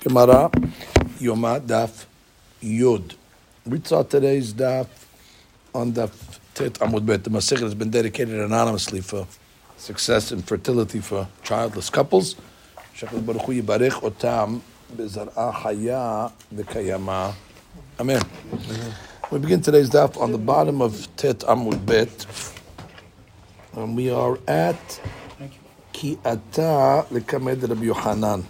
Gemara, Yoma Daf Yud. We saw today's Daf on Daf Tet Amud Bet. The Masechet has been dedicated anonymously for success and fertility for childless couples. Shekhet Baruch Hu Yibarech Otam Bezar'a Chaya V'Kayama. Amen. We begin today's Daf on the bottom of Tet Amud Bet. And we are at Ki Ata Lekamed Rabbi Yohanan.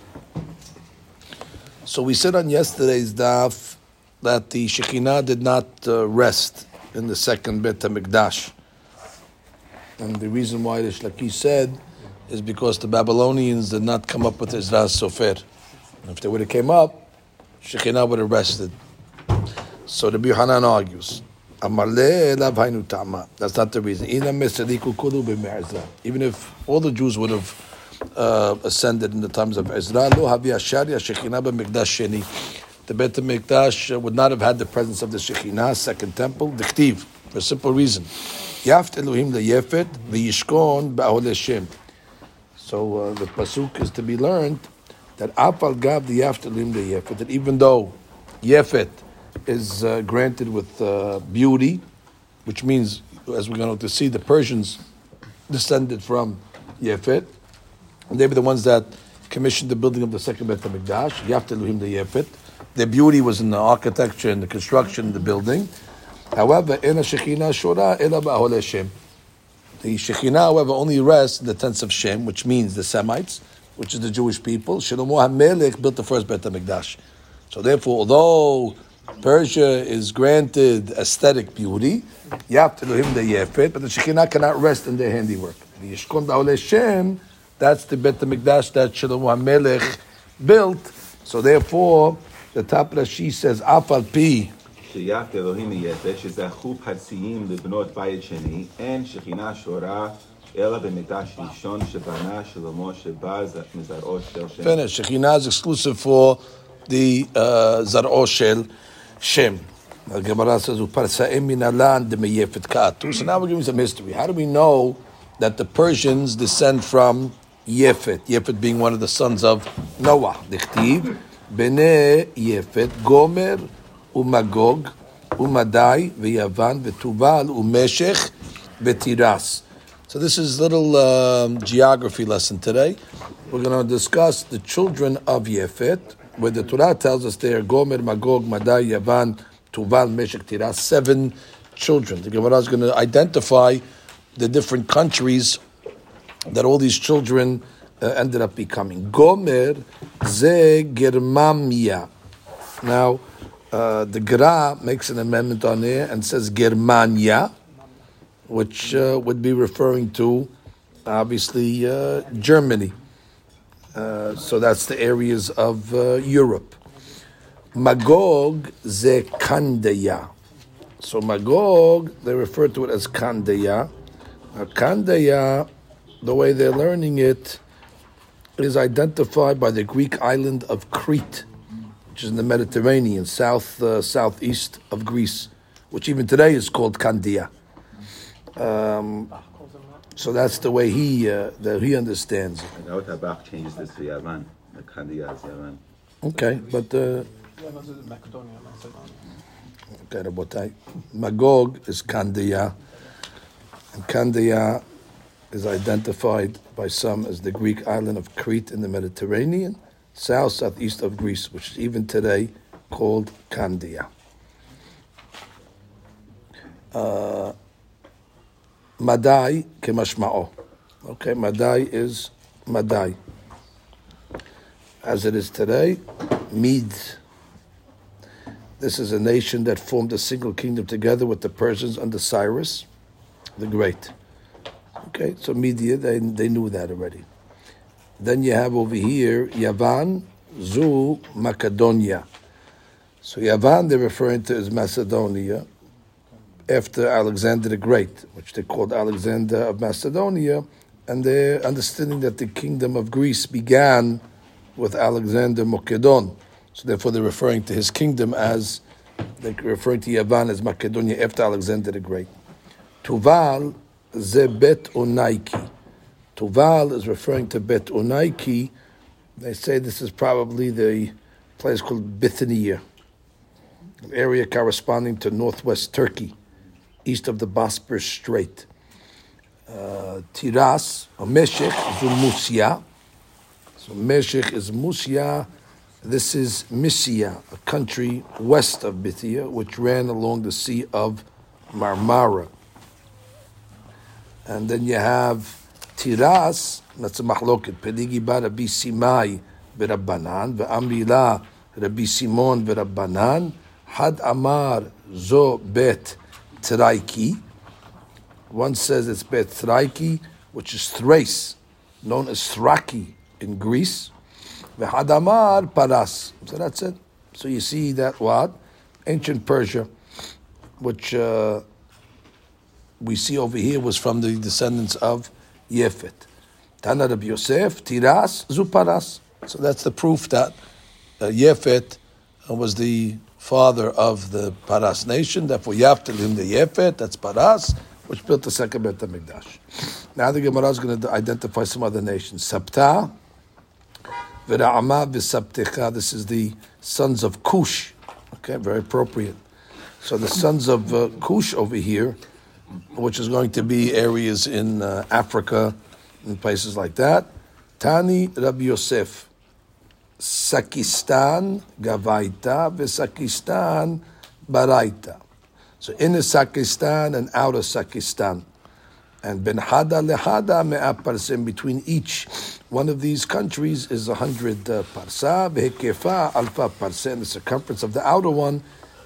So we said on yesterday's daf that the Shekhinah did not uh, rest in the second Bet HaMikdash. And the reason why Reish Lakish said is because the Babylonians did not come up with Ezra Sofer. And if they would have came up, Shekhinah would have rested. So the Yohanan argues. That's not the reason. Even if all the Jews would have uh, ascended in the times of Ezra. Lo havi sheni. The Bet Mikdash would not have had the presence of the Shekhinah, second temple, the Ktiv, for a simple reason. Yaft Elohim leyefet v'yishkon ba'ol Shem. So uh, the pasuk is to be learned that Afal Gav the Yaft Elohim leyefet, that even though Yefet is uh, granted with uh, beauty, which means, as we're going to see, the Persians descended from Yefet, they were the ones that commissioned the building of the second Beit HaMikdash. Yaft Elohim the Yefet. Their beauty was in the architecture and the construction of the building. However, in a Shekhinah Shura, Ela Ba'ahol Hashem. The Shekhinah, however, only rests in the tents of Shem, which means the Semites, which is the Jewish people. Shlomo HaMelech built the first Beit HaMikdash. So therefore, although Persia is granted aesthetic beauty, Yaft Elohim the Yefet, but the Shekhinah cannot rest in their handiwork. The Yishkon Ba'ahol Hashem, that's the Bet HaMikdash that Shlomo HaMelech built. So therefore, the top Rashi says, Afal Pi. שיחת אלוהים יפת, שזכו פרסיים לבנות בית שני, אין שכינה שורה אלא במקדש ראשון שבנה שלמה שבא מזרעו של שם. Finish. Shekhinah is exclusive for the uh, Zar'o Shel Shem. The Gemara says, "Uparsa'im min alan demeyefet ka'atu." So now we're giving some history. How do we know that the Persians descend from Yefet? Yefet being one of the sons of Noah. Dichtiv bene Yefet Gomer umagog umadai veyavan vetuval umeshech vetiras. So this is a little um, geography lesson today. We're going to discuss the children of Yefet, where the Torah tells us they are Gomer, Magog, Madai, Yavan, Tuval, Meshech, Tiras, seven children. The Gemara is going to identify the different countries that all these children uh, ended up becoming. Gomer ze Germania. Now, uh, the Gra makes an amendment on there and says Germania, which uh, would be referring to, obviously, uh, Germany. Uh, so that's the areas of uh, Europe. Magog ze Kandeya. So Magog, they refer to it as Kandeya. Now, Kandeya, the way they're learning it, is identified by the Greek island of Crete, which is in the Mediterranean, south uh, southeast of Greece, which even today is called Candia. Um, so that's the way he uh, that he understands. I know Tabach changed this to Yavan. The Kandiya is Yavan. Okay, but uh, okay. Magog is Candia, and Candia is identified by some as the Greek island of Crete in the Mediterranean, south southeast of Greece, which is even today called Candia. Uh, Madai kemashma'o. Okay, Madai is Madai. As it is today, Medes. This is a nation that formed a single kingdom together with the Persians under Cyrus the Great. Okay, so Media, they, they knew that already. Then you have over here Yavan, Zu, Macedonia. So Yavan, they're referring to as Macedonia after Alexander the Great, which they called Alexander of Macedonia, and they're understanding that the kingdom of Greece began with Alexander Macedon. So therefore, they're referring to his kingdom as they're referring to Yavan as Macedonia after Alexander the Great. Tuval ze Bet Onaiki. Tuval is referring to Bet Onaiki. They say this is probably the place called Bithynia, an area corresponding to northwest Turkey, east of the Bosporus Strait. Uh, Tiras, or Meshech, Zulmusia. So Meshech is Musia. This is Mysia, a country west of Bithynia, which ran along the Sea of Marmara. And then you have Tiras, that's a mahloket, Pedigi ba Rabbi Simai v'Rabbanan, ve'amrila Rabbi Simon v'Rabbanan, had amar zo bet traiki. One says it's bet traiki, which is Thrace, known as Thraki in Greece. Ve'had amar paras. So that's it. So you see that what? Ancient Persia, which uh, we see over here was from the descendants of Yefet. Tana Rabbi Yosef, Tiras, Zuparas. So that's the proof that uh, Yefet uh, was the father of the Paras nation. Therefore, Yaftalim the Yefet, that's Paras, which built the second Bet HaMikdash. Now the Gemara is going to identify some other nations. Sabta, V'ra'ama v'sabtecha. This is the sons of Cush. Okay, very appropriate. So the sons of uh, Cush over here, which is going to be areas in uh, Africa and places like that. Tani Rabbi Yosef. Sakistan Gavaita v'Sakistan Baraita. So in the Sakistan and out of Sakistan. And Ben Hada Lehada Me'aparsim between each one of these countries is a hundred uh, parsa. Ve'hekefa alfa. And the circumference of the outer one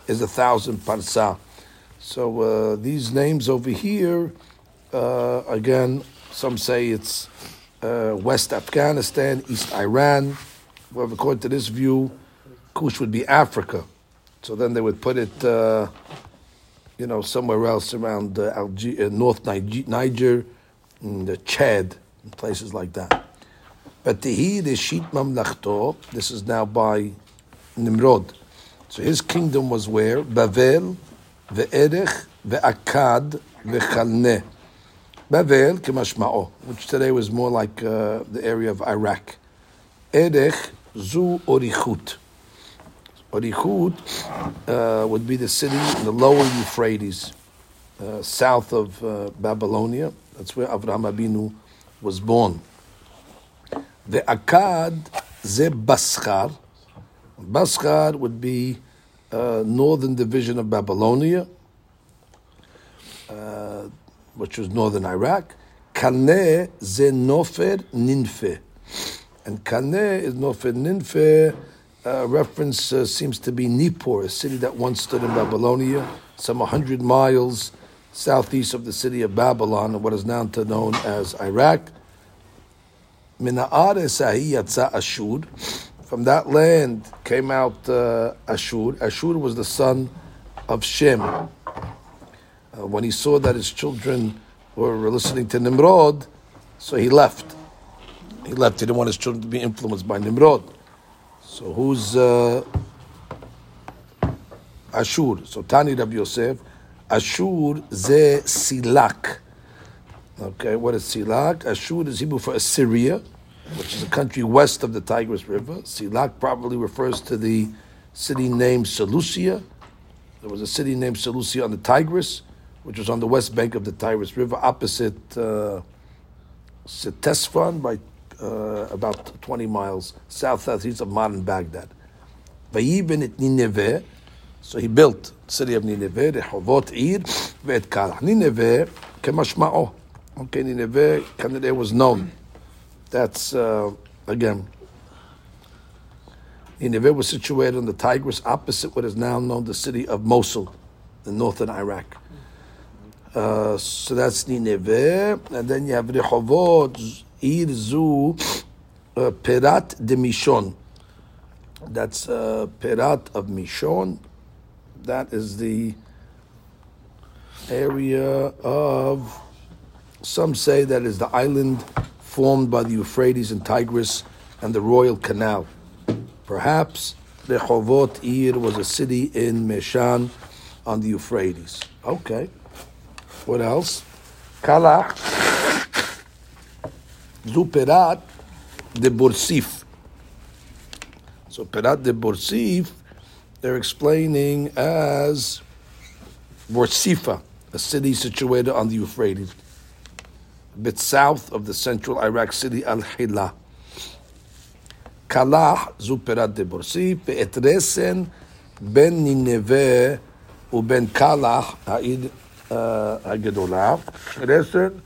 is a thousand parsa. So uh, these names over here, uh, again, some say it's uh, West Afghanistan, East Iran. Well, according to this view, Kush would be Africa. So then they would put it, uh, you know, somewhere else around uh, uh, North Niger, Niger uh, Chad, and places like that. But Tehi Reshit Mamlachto, this is now by Nimrod. So his kingdom was where? Bavel, Ve'erech, Ve'akad, Ve'chalneh. Bavel, Kemashma'o, which today was more like uh, the area of Iraq. Erech, Zu Orichut. Orichut uh, would be the city in the lower Euphrates, uh, south of uh, Babylonia. That's where Avraham Abinu was born. The Akkad ze Baschar. Baschar would be uh, northern division of Babylonia, uh, which was northern Iraq. Kaneh ze Nofer Ninfe. And Kaneh is Nofer Ninfe. Uh, reference uh, seems to be Nippur, a city that once stood in Babylonia, some 100 miles southeast of the city of Babylon, what is now known as Iraq. Mina'ar Ashur. From that land came out uh, Ashur. Ashur was the son of Shem. Uh, when he saw that his children were listening to Nimrod, so he left. He left. He didn't want his children to be influenced by Nimrod. So who's uh, Ashur? So Tani Rabbi Yosef, Ashur ze Silak. Okay, what is Silak? Ashur is Hebrew for Assyria, which is a country west of the Tigris River. Silak probably refers to the city named Seleucia. There was a city named Seleucia on the Tigris, which was on the west bank of the Tigris River, opposite uh, by uh, about 20 miles south southeast of modern Baghdad. Vayibin et Nineveh, so he built the city of Nineveh, Rehovot Ir, ve'et Kalach. Nineveh, kemashma'o. Okay, Nineveh, Canada was known. That's, uh, again, Nineveh was situated on the Tigris opposite what is now known the city of Mosul in northern Iraq. Uh, so that's Nineveh, and then you have Rehovot, Ir Zu, uh, Perat de Mishon. That's uh, Perat of Mishon. That is the area of, some say that is the island formed by the Euphrates and Tigris and the Royal Canal. Perhaps Rehovot Ir was a city in Meshan on the Euphrates. Okay. What else? Kalach. Zuperat de Bursif. So Perat de Borsif, they're explaining as Borsifa, a city situated on the Euphrates, a bit south of the central Iraq city Al Hila. Kalah Zuperat de Borsi, Petresen ben Nineveh uben Kalah Ha'id Hagedolah. Uh, Resen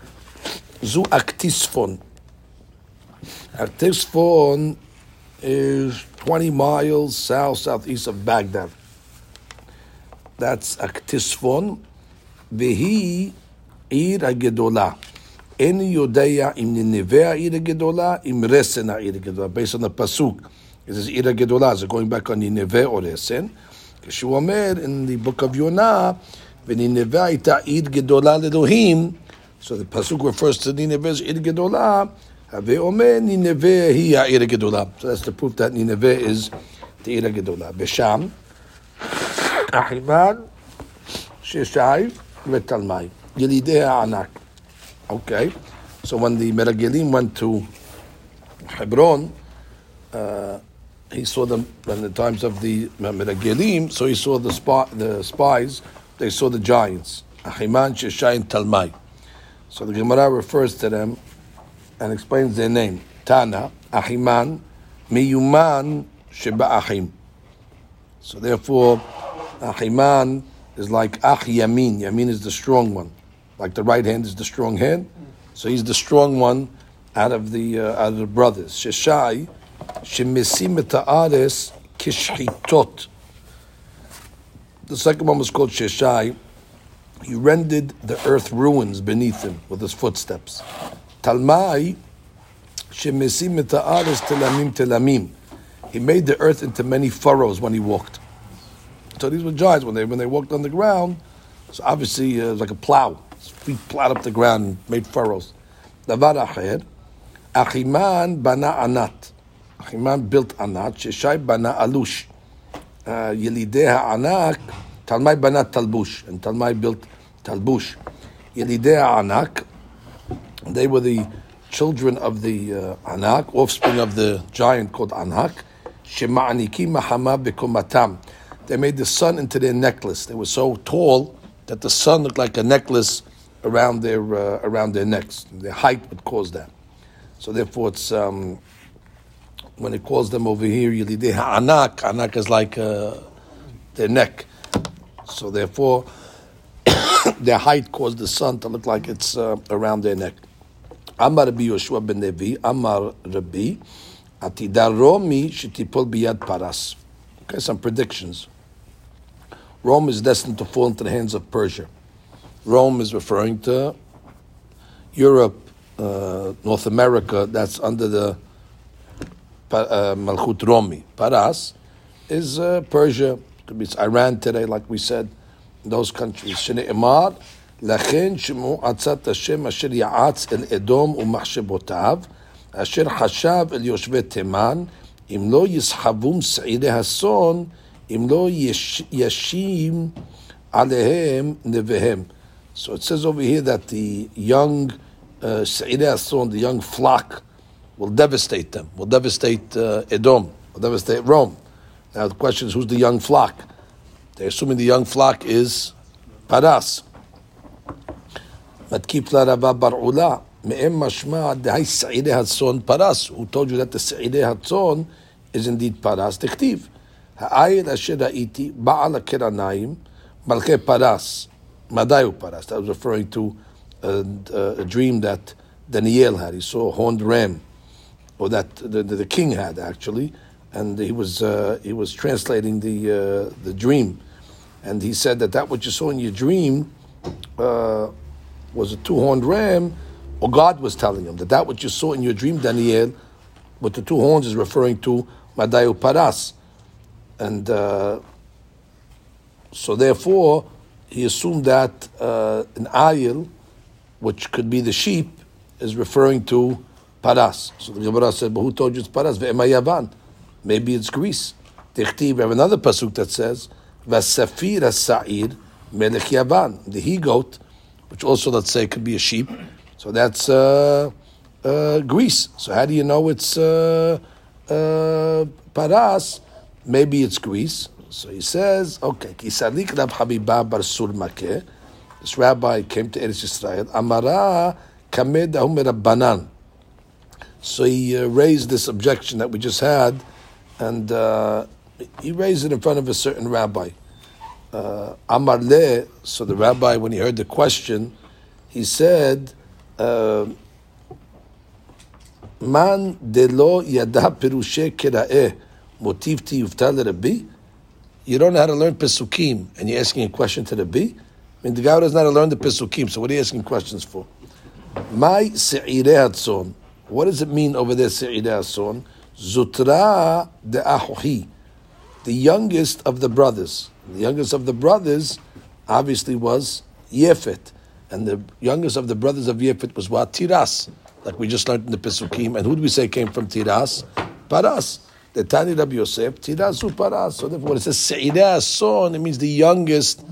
Zu Aktisfon. Aktisfon is 20 miles south southeast of Baghdad. That's Aktisfon. Vehi Ir Hagedolah. אין יודע אם ננבה העיר הגדולה, אם רסן העיר הגדולה. בעצם הפסוק, זו עיר הגדולה, זה קוראים בה כאן ננבה או רסן. כשהוא אומר, אין לי book of יונה, וננבה הייתה עיר גדולה לאלוהים, so the פסוק refers to ננבה זו עיר גדולה, הווה אומר, ננבה היא העיר הגדולה. So that's the proof that ננבה is the עיר הגדולה. ושם, אחימן, ששייב ותלמי, ילידי הענק. Okay, so when the Meragelim went to Hebron, uh, he saw them in the times of the Meragelim, so he saw the, spy, the spies, they saw the giants, Achiman, Sheshai, and Talmai. So the Gemara refers to them and explains their name. Tana, Achiman, Miyuman, Sheba Achim. So therefore, Achiman is like Ach Yamin. Yamin is the strong one. Like the right hand is the strong hand. So he's the strong one out of the uh, out of the brothers. Sheshai, Shemesim Ta'ares Kishhitot. The second one was called Sheshai. He rendered the earth ruins beneath him with his footsteps. Talmai, Shemesim Ta'ares Telamim Telamim. He made the earth into many furrows when he walked. So these were giants when they when they walked on the ground. So obviously uh, it was like a plow. Feet plowed up the ground and made furrows. Davar acher, Achiman bana anat. Achiman built anat. Sheshai bana alush. Uh, Yelidei ha'anak. Talmai bana talbush. And Talmai built talbush. Yelidei ha'anak. They were the children of the uh, Anak, offspring of the giant called Anak. Shema'aniki mahama bekumatam. They made the sun into their necklace. They were so tall that the sun looked like a necklace around their uh, around their necks. Their height would cause that. So therefore, it's um, when it calls them over here, Yilidei Anak. Anak is like uh, their neck. So therefore, their height caused the sun to look like it's uh, around their neck. Amar Rabbi Yoshua ben Levi, Amar Rabbi, Atidar Romi shetipol biyad paras. Okay, some predictions. Rome is destined to fall into the hands of Persia. Rome is referring to Europe, uh, North America, that's under the uh, Malchut Romi. Paras is uh, Persia, could be it's Iran today, like we said, those countries. Shne'emar, לכן שמעו עצת השם אשר יעץ אל אדום ומחשבותיו, אשר חשב אל יושבי תימן, אם לא יסחבום שעירי השון, אם לא ישים עליהם נביהם. so it says over here that the young uh, the young flock, will devastate them, will devastate uh, Edom, will devastate Rome. Now the question is, who's the young flock? They're assuming the young flock is Paras. Matkipla Rabba bar Ulla, Me'em Mashma, Dehai Sa'ideh Hatzon Paras, who told you that the Sa'ideh Hatzon is indeed Paras, Tektiv. העיר Asher ראיתי, בעל הקרניים, מלכי Paras. Madayu Paras. That was referring to a, a, dream that Daniel had. He saw a horned ram, or that the, the, the king had actually, and he was uh, he was translating the uh, the dream, and he said that that what you saw in your dream uh, was a two horned ram, or God was telling him that that what you saw in your dream, Daniel, with the two horns is referring to Madayu Paras, and uh, so therefore he assumed that uh, an ayil, which could be the sheep, is referring to Paras. So the Gemara said, but who told you it's Paras? Yavan. Maybe it's Greece. We have another pasuk that says, Vasafir Sa'ir Melech Yavan. The he-goat which also, let's say, could be a sheep. So that's uh, uh, Greece. So how do you know it's uh, uh paras, maybe it's grease. So he says, okay, kisalik Rab Habibah bar Surmakeh. This rabbi came to Eretz Yisrael. Amara kamed banan. So he uh, raised this objection that we just had, and uh, he raised it in front of a certain rabbi. Uh, Amar le, so the rabbi, when he heard the question, he said, uh, Man delo yada perushe kera'eh motiv tiyuvta Rabbi. You don't know how to learn pesukim, and you're asking a question to the B. I mean, the guy doesn't know how to learn the pesukim, so what are you asking questions for? My se'irei What does it mean over there, se'irei hatzon? Zutra de ahuhi. The youngest of the brothers. The youngest of the brothers, obviously, was Yefet. And the youngest of the brothers of Yefet was what? Tiras, like we just learned in the Pesukim. And who do we say came from Tiras? Paras. The Tani Rabbi Yosef, Tirasu Paras. So therefore, it says Se'irah son, it means the youngest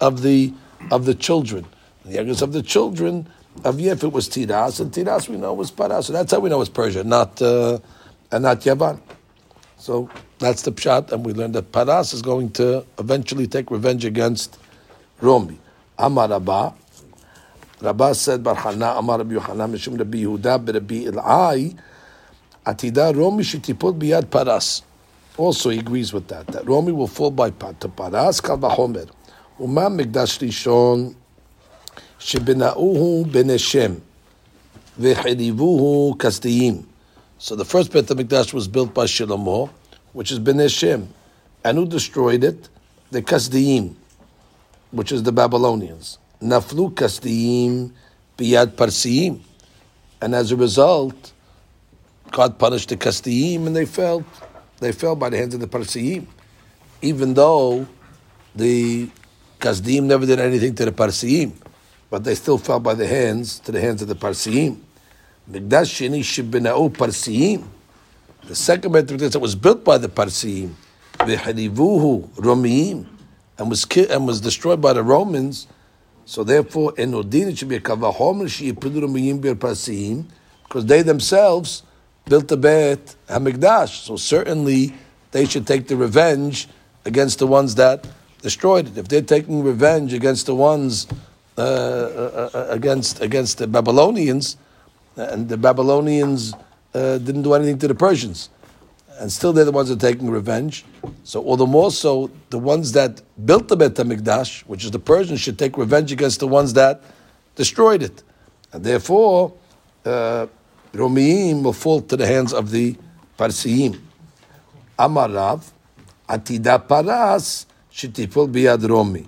of the of the children. The youngest of the children of Yefet was Tiras, and Tiras we know was Paras. So that's how we know it's Persia, not uh, and not Yavan. So that's the pshat, and we learned that Paras is going to eventually take revenge against Romi. Amar Rabba, Rabba said, Barhana Amar Rabbi Yohanan Mishum Rabbi Yehuda Rabbi Ilai Atida Romi Shitipot Biyad Paras. Also, he agrees with that. That Romi will fall by to Paras Kal Vahomer. Uma Mikdash Rishon Shebinauhu Beneshem Veherivuhu Kastiyim. So the first Beit HaMikdash was built by Shlomo, which is Beneshem. And who destroyed it? The Kasdiyim, which is the Babylonians. Naflu Kasdiyim biyad Parsiyim. And as a result, God punished the Kasdiyim and they fell. They fell by the hands of the Parsiyim. Even though the Kasdiyim never did anything to the Parsiyim, but they still fell by the hands, to the hands of the Parsiyim. Mikdash Sheni Shibina'u Parsiyim. The second Beit that was built by the Parsiyim, V'harivuhu Romiyim, and was and was destroyed by the Romans. So therefore, in Odin it should be a kavahomer sheyipidu Romiyim bir Parsiyim, because they themselves built the Beit Hamikdash. So certainly they should take the revenge against the ones that destroyed it. If they're taking revenge against the ones uh, uh, uh against against the Babylonians, and the Babylonians uh, didn't do anything to the Persians. And still they're the ones that are taking revenge. So all the more so, the ones that built the Beit HaMikdash, which is the Persians, should take revenge against the ones that destroyed it. And therefore, uh, Romiim will fall to the hands of the Parsiim. Amarav, Atida Paras, Shitiful Biad Romi.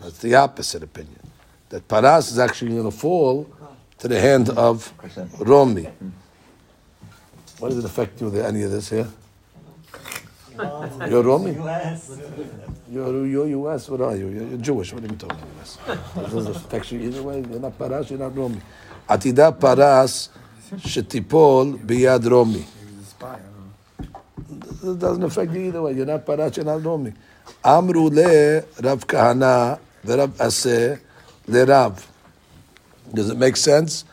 That's the opposite opinion. That Paras is actually going to fall to the hand of Romi. What does it affect you with any of this here? You're Romi? You're, you're US, what are you? You're, Jewish, what are you talking about? It doesn't you either way. You're not Paras, you're not Romi. Atida Paras, Shetipol biyad It doesn't affect you either way. You're not Parach, you're not Romi. Amru Rav Kahana v'Rav Asi le Rav. Does it make sense?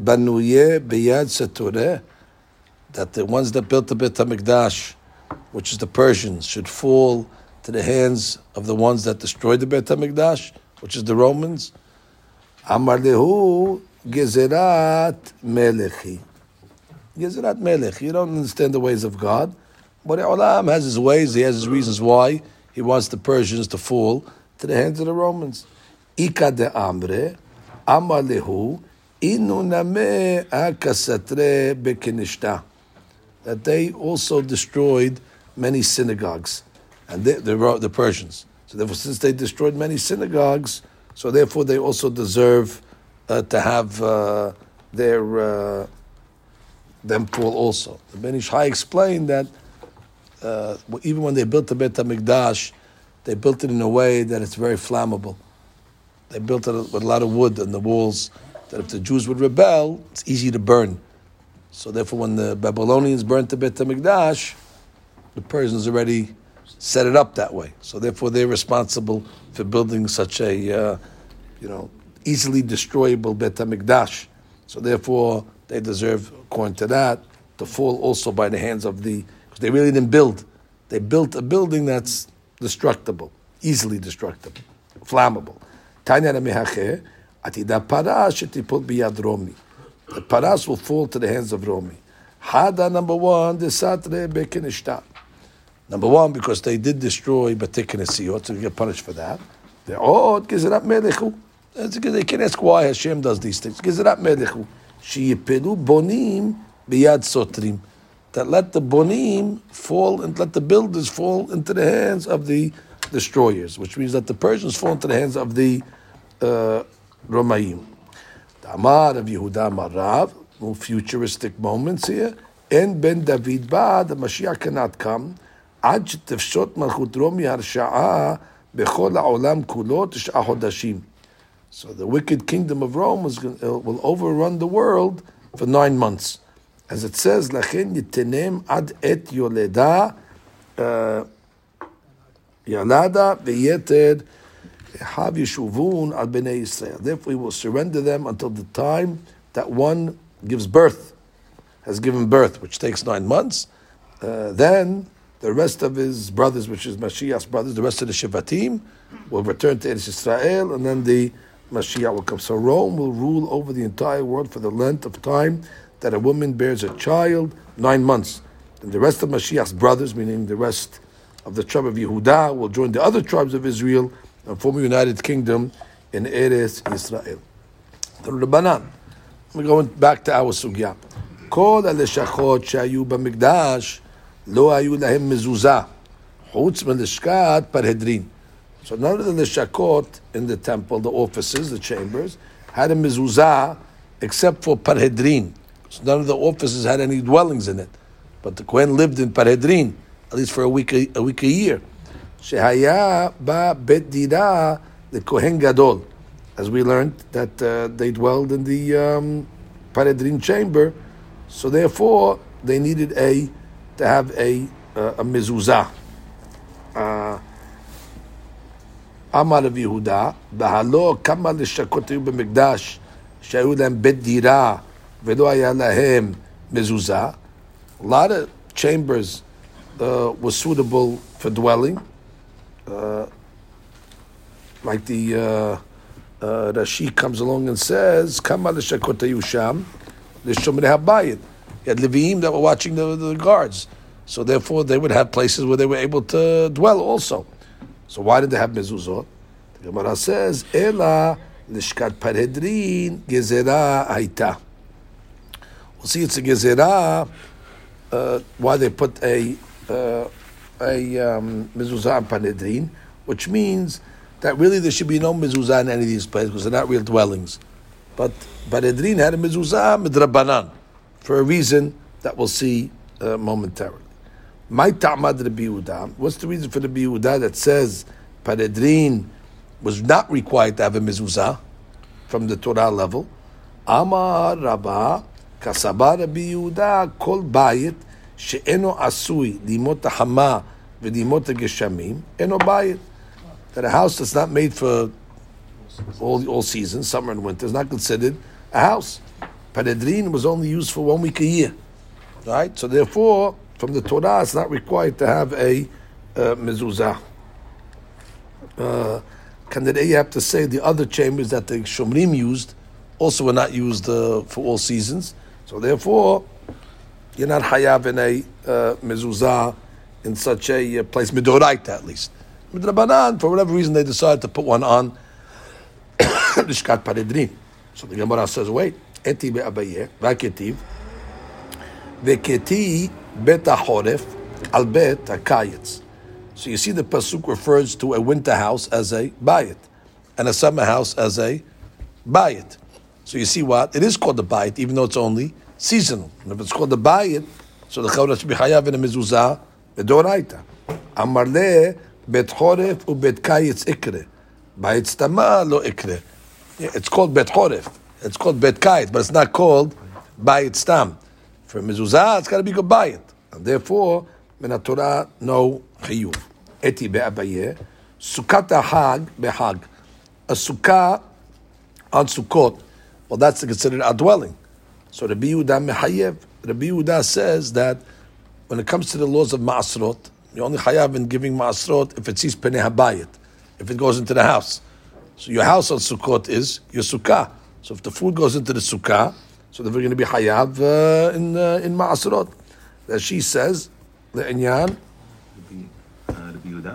Banuye biyad Setureh. That the ones that built the Beit HaMikdash, which is the Persians, should fall to the hands of the ones that destroyed the Beit HaMikdash, which is the Romans. Amar lehu gezerat melechi. Gezerat melech. You don't understand the ways of God. But Olam has his ways, he has his reasons why he wants the Persians to fall to the hands of the Romans. Ika de amre, amar lehu, inu name akasatre bekinishta that they also destroyed many synagogues, and they, they the Persians. So therefore, since they destroyed many synagogues, so therefore they also deserve uh, to have uh, their uh, them fall also. The Ben Ish Hai explained that uh, even when they built the Beit Hamikdash, they built it in a way that it's very flammable. They built it with a lot of wood on the walls. That if the Jews would rebel, it's easy to burn. So therefore, when the Babylonians burnt the Beit HaMikdash, the Persians already set it up that way. So therefore, they're responsible for building such a, uh, you know, easily destroyable Beit HaMikdash. So therefore, they deserve, according to that, to fall also by the hands of the because they really didn't build. They built a building that's destructible, easily destructible, flammable. Tanya mehache atida parash biyad romi. The paras will fall to the hands of Romi. Hada number one, the satre bekenishta. Number one, because they did destroy Batikinasiyot, so you get punished for that. They're oh, Gezerat Melechu. They can ask why Hashem does these things. Gezerat Melechu. Sheyipelu bonim biyad sotrim. That let the bonim fall and let the builders fall into the hands of the destroyers, which means that the Persians fall into the hands of the uh, Romaim. The Amar of Yehuda Marav, no futuristic moments here. And Ben David Ba, the Mashiach cannot come. עד שתפשוט מלכות רומי הרשעה בכל העולם כולו תשעה חודשים. So the wicked kingdom of Rome was, uh, will overrun the world for nine months. As it says, Lachin yitenem ad et yoleda uh, yalada v'yeted hav yeshuvun ad bnei Yisrael. Therefore, we will surrender them until the time that one gives birth, has given birth, which takes nine months. Uh, then the rest of his brothers, which is Mashiach's brothers, the rest of the Shivatim, will return to Eretz Israel, and then the Mashiach will come. So Rome will rule over the entire world for the length of time that a woman bears a child, nine months. And the rest of Mashiach's brothers, meaning the rest of the tribe of Yehuda, will join the other tribes of Israel and form a united kingdom in Eretz Israel. The Rabbanan. We're going back to our sugya. כל הלשכות שהיו במקדש לא היו להם מזוזה, חוץ מלשכת פרהדרין. So none of the lishakot in the temple, the offices, the chambers, had a mezuzah except for parhedrin. So none of the offices had any dwellings in it. But the Kohen lived in parhedrin, at least for a week a, a week a year. Shehaya ba bet dira the Kohen Gadol, as we learned that uh, they dwelled in the um, chamber, so therefore they needed a to have a uh, a mezuzah. Uh, אמר רבי יהודה, והלא כמה לשכות היו במקדש שהיו להם בית דירה ולא היה להם מזוזה. A lot of chambers uh, were suitable for dwelling, uh, like the uh, uh, Rashi comes along and says, "Kama l'shakot sham l'shomrei habayit." You had Leviim that were watching the, the guards, so therefore they would have places where they were able to dwell also. So why did they have mezuzot? The Gemara says, "Ela l'shkat parhedrin gezerah haita." We'll see it's a gezerah. Uh, why they put a uh, a um, mezuzah and parhedrin, which means that really there should be no mezuzah in any of these places because they're not real dwellings. But parhedrin had a mezuzah midrabanan for a reason that we'll see uh, momentarily. My ta'mad Rabbi Yehuda. What's the reason for the Yehuda that says Paredrin was not required to have a mezuzah from the Torah level? Amar Rabba Kasaba Rabbi Yehuda Kol Bayit She'eno Asui dimota Hama V'Limot Geshamim Eno Bayit. That a house that's not made for all all seasons, summer and winter, is not considered a house. Paredrin was only used for one week a year, right? So therefore from the Torah, it's not required to have a uh, mezuzah. Uh, you have to say the other chambers that the Shomrim used also were not used uh, for all seasons. So therefore, you're not hayav in a uh, mezuzah in such a uh, place, midoraita at least. Midrabanan, for whatever reason, they decided to put one on Lishkat. So the Gemara says, wait, eti be'abaye, vaketiv, veketi bet ha'choref, al bet ha'kayetz. So you see the pasuk refers to a winter house as a bayit, and a summer house as a bayit. So you see what? It is called a bayit, even though it's only seasonal. And if it's called a bayit, so the chavra should be chayav in a mezuzah, bedoraita. Amar le bet choref u bet kayitz ikre. Bayit stama lo ikre. It's called bet choref. It's called bet kayit, but it's not called bayit stam. For mezuzah, it's got to be called bayit. And therefore, Torah, no chiyuv. Eti be'abaye, sukkot hag behag. A sukkah on Sukkot, well, that's considered a dwelling. So Rabbi Yehuda Mehayev, Rabbi Yehuda says that when it comes to the laws of Ma'asrot, you only chayav in giving Ma'asrot if it sees Peneh Habayit, if it goes into the house. So your house on Sukkot is your Sukkah. So if the food goes into the Sukkah, so then we're going to be chayav uh, in, uh, in Ma'asrot That she says, the Inyan, רבי יהודה?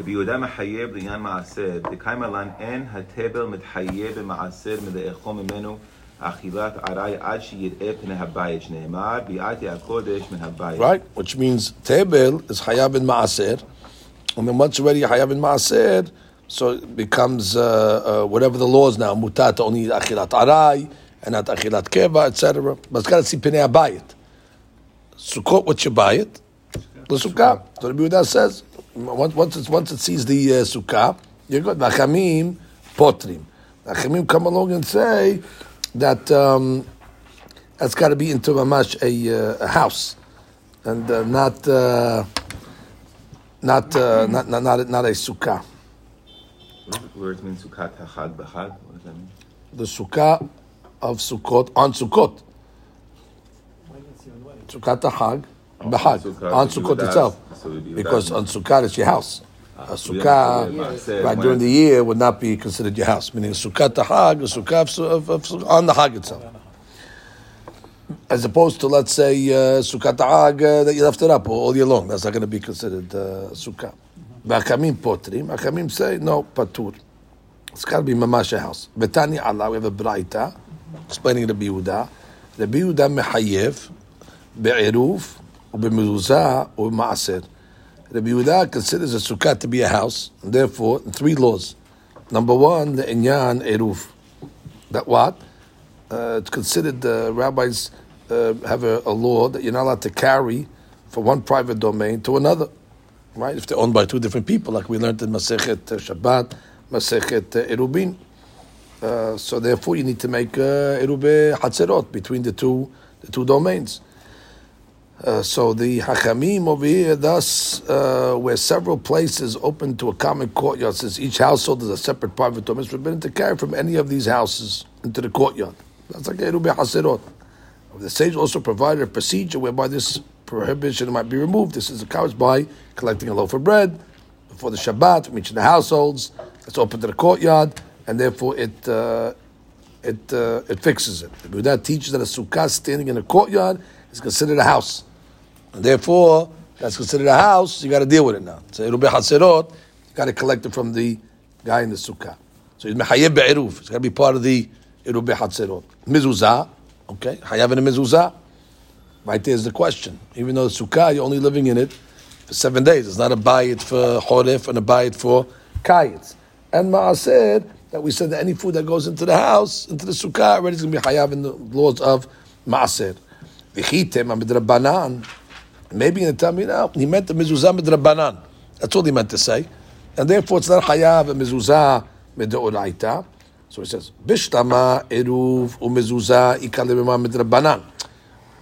רבי יהודה מחייב לעניין מעשר, דקיימא לן אין התבל מתחייב במעשר מלאכול ממנו אכילת ארעי עד שיראה פני הבית, שנאמר ביאתי הקודש מן הבית. right? Which means Tebel is chayav in Ma'aser. And then once already chayav in Ma'aser, so it becomes uh, uh, whatever the law is now, mutat only achilat arai, and not achilat keva, etc. But it's got to see Peneh Habayit. Sukkot, what you buy it? The sukkah. So the Yehuda says, once, once, it's, once it sees the uh, sukkah, you're good. Nachamim potrim. Nachamim come along and say that um, that's got to be into mamash a, uh, a house, and uh, not, uh, not, uh, not not not not a sukkah. Where it means sukkah tachag b'chag, what does that mean? The sukkah of Sukkot on Sukkot. Sukkah Hag, Bahag, Sukkah, on so Sukkot itself. so it'd be Because on Sukkah it's your house. A we have Sukkah, do right, during the year would not be considered your house. Meaning Sukkah Hag, a Sukkah of, of, of, on the Hag itself. As opposed to, let's say, uh, Sukkah Hag uh, that you left it up all year long. That's not going to be considered uh, Sukkah. V'akamim potrim. Akamim say, no, patur. It's got to be mamash a house. Betani Allah, we have a braita explaining the biuda. The biuda mehayev be'iruf u'b'mezuzah u'b'ma'aser. The biuda considers a sukkah to be a house, and therefore three laws. Number one, the inyan iruf. That what? Uh, it's considered the rabbis uh, have a, a law that you're not allowed to carry from one private domain to another right? If they're owned by two different people, like we learned in Masechet uh, Shabbat, Masechet uh, Erubin. Uh, so therefore, you need to make uh, Erube Hatzerot between the two the two domains. Uh, so the Hachamim over here, thus, uh, where several places open to a common courtyard, since each household is a separate private domain, it's forbidden to carry from any of these houses into the courtyard. That's like Erube Hatzerot. The sage also provided a procedure whereby this prohibition might be removed. This is encouraged by collecting a loaf of bread before the Shabbat from each of the households. It's open to the courtyard, and therefore it uh, it uh, it fixes it. The Buddha teaches that a sukkah standing in a courtyard is considered a house, therefore that's considered a house. You got to deal with it now. So it'll be haserot. You got to collect it from the guy in the sukkah. So it's mechayeb be'eruf. It's got to be part of the it'll be haserot. Mizuzah. Okay, hayav in a mizuzah. Right there's the question. Even though the sukkah, you're only living in it for seven days. It's not a bayit for chorif and a bayit for kayitz. And ma'aseh, that we said that any food that goes into the house, into the sukkah, already is going to be hayav in the laws of. V'chitem midrabanan. Maybe in the time, know, he meant the mezuzah midrabanan. That's all he meant to say. And therefore, it's not hayav a mezuzah midoraita. So he says, bishtama eruv umezuzah ikalimima midrabanan.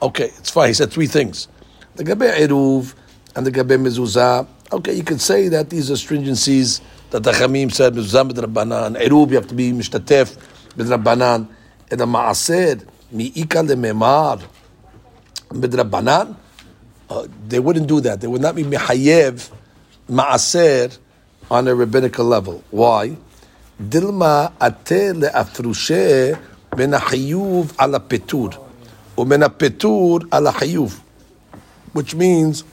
Okay, it's fine. He said three things. The gabe eruv and the gabe mezuzah. Okay, you can say that these are stringencies that the Chamim said mezuzah midrabanan. Eruv you have to be mishtatef midrabanan. And the maaser miika lememar midrabanan. Uh, they wouldn't do that. They would not be mihayev maaser on a rabbinical level. Why? Dilma ate le'afrushe min hayuv ala petur, umin petur ala hayuv, which means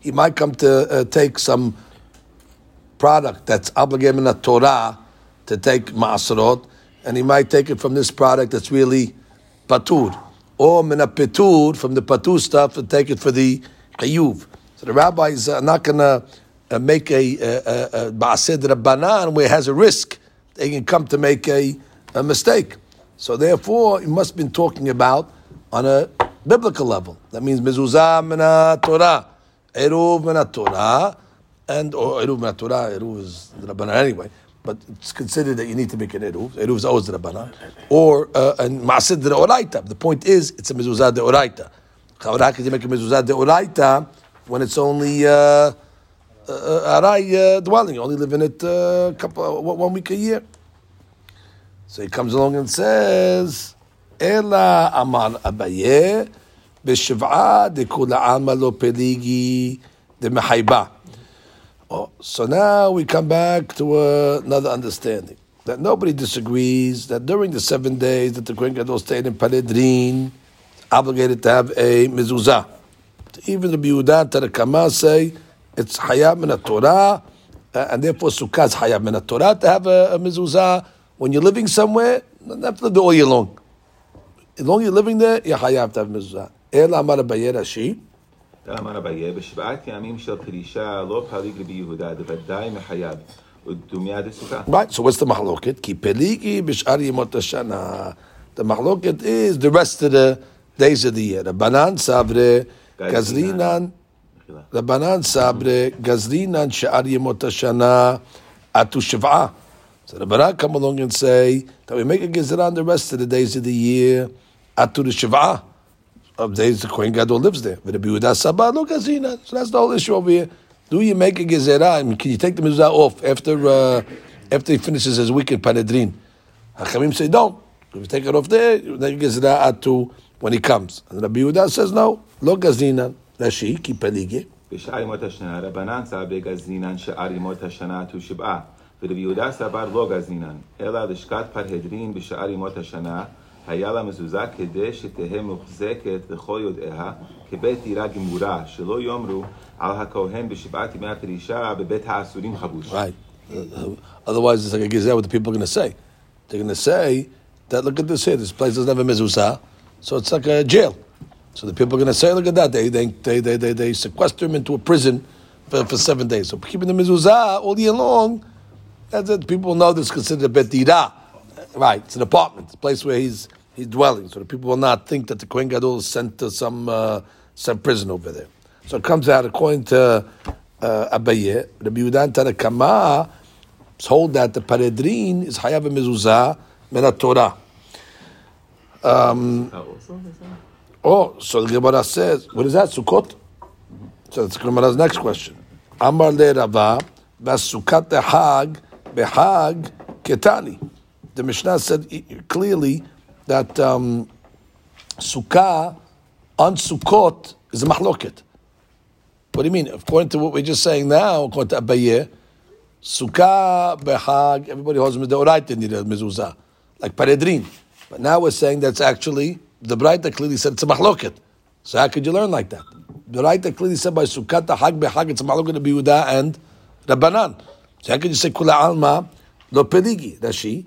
he might come to uh, take some product that's obligated in the Torah to take maaserot, and he might take it from this product that's really patur or min petur from the patur stuff and take it for the chiyuv. So the rabbis are not going to uh, make a ma'ased rabbanan where it has a risk they can come to make a, a mistake. So therefore, he must been talking about on a biblical level. That means mezuzah mina Torah, eruv mina Torah, and or eruv mina Torah. Eruv is the rabbanan anyway, but it's considered that you need to make an eruv. Eruv is always rabbanah, or uh, and de oraita. The point is, it's a mezuzah deoraita. How can you make a mezuzah deoraita when it's only uh, uh, uh, arai uh, dwelling? You only live in it uh, couple, uh, one week a year. So he comes along and says, "Ela amar abaye b'shiv'a dekula alma lo peligi de mehayba." Oh, so now we come back to uh, another understanding that nobody disagrees that during the seven days that the Kohen Gadol stayed in Parhedrin, obligated to have a mezuzah. Even the Yehuda Tarakama say it's hayab min Torah, uh, and therefore sukkah is hayab min Torah to have a, a, mezuzah when you're living somewhere. You have to live all year long. As long as you're living there, you're hayab to have mezuzah. El אמר אביי, בשבעת ימים של פרישה לא פליג רבי יהודה, דוודאי מחייב. ודומיה דסוכה. Right, so what's the mahloket? כי פליגי בשאר ימות השנה. The mahloket is the rest of the days of the year. רבנן סברה, גזרינן, מחילה. רבנן סברה, גזרינן שאר ימות השנה, עטו שבעה. So the Barak come along and say that we make a gezerah on the rest of the days of the year, atu the shiv'ah of days the Kohen Gadol lives there. But Sabah, look, Azina. So that's the whole issue over here. Do you make a gezerah? I mean, can you take the mezuzah off after uh, after he finishes his week in Parhedrin? Hachamim say no. If you take it off there, then you gezerah at two when he comes. And Rabbi Yehuda says no. Lo gazina rashi ki pelige. בשאר ימות השנה רבנן צא בגזינן שאר ימות השנה תו שבעה ורבי יהודה סבר לא גזינן אלא לשכת פרהדרין בשאר ימות השנה היה לה מזוזה כדי שתהא מוחזקת לכל יודעיה כבית דירה גמורה, שלא יאמרו על הכהן בשבעת ימי הפרישה בבית האסורים חבוש. Right. Uh, otherwise, it's like a gezerah. What the people are going to say? They're going to say that look at this here. This place doesn't have a mezuzah, so it's like a jail. So the people are going to say, look at that. They they they they, they, they sequester him into a prison for, for seven days. So keeping the mezuzah all year long, that's it. People know this is considered a bet dira. Right. It's an apartment. It's a place where he's he's dwelling. So the people will not think that the Kohen Gadol is sent to some uh, some prison over there. So it comes out according to uh, Abaye, Rabbi Yudan Tanakama told that the paredrin is hayav mezuzah min Torah. Oh, so the Gemara says, what is that? Sukkot? So that's Gemara's next question. Amar le Rava, Basukat hag behag ketani the Mishnah said clearly that um, sukkah on Sukkot is a mahloket. What do you mean? According to what we're just saying now, according to Abaye, sukkah, behag, everybody holds midoraita need a mezuzah, like paredrin. But now we're saying that's actually, the Braita clearly said it's a machloket. So how could you learn like that? The Braita clearly said by sukkah, hag, behag, it's a mahloket of Yehuda and Rabbanan. So how could you say kula alma, lo pedigi, That's she?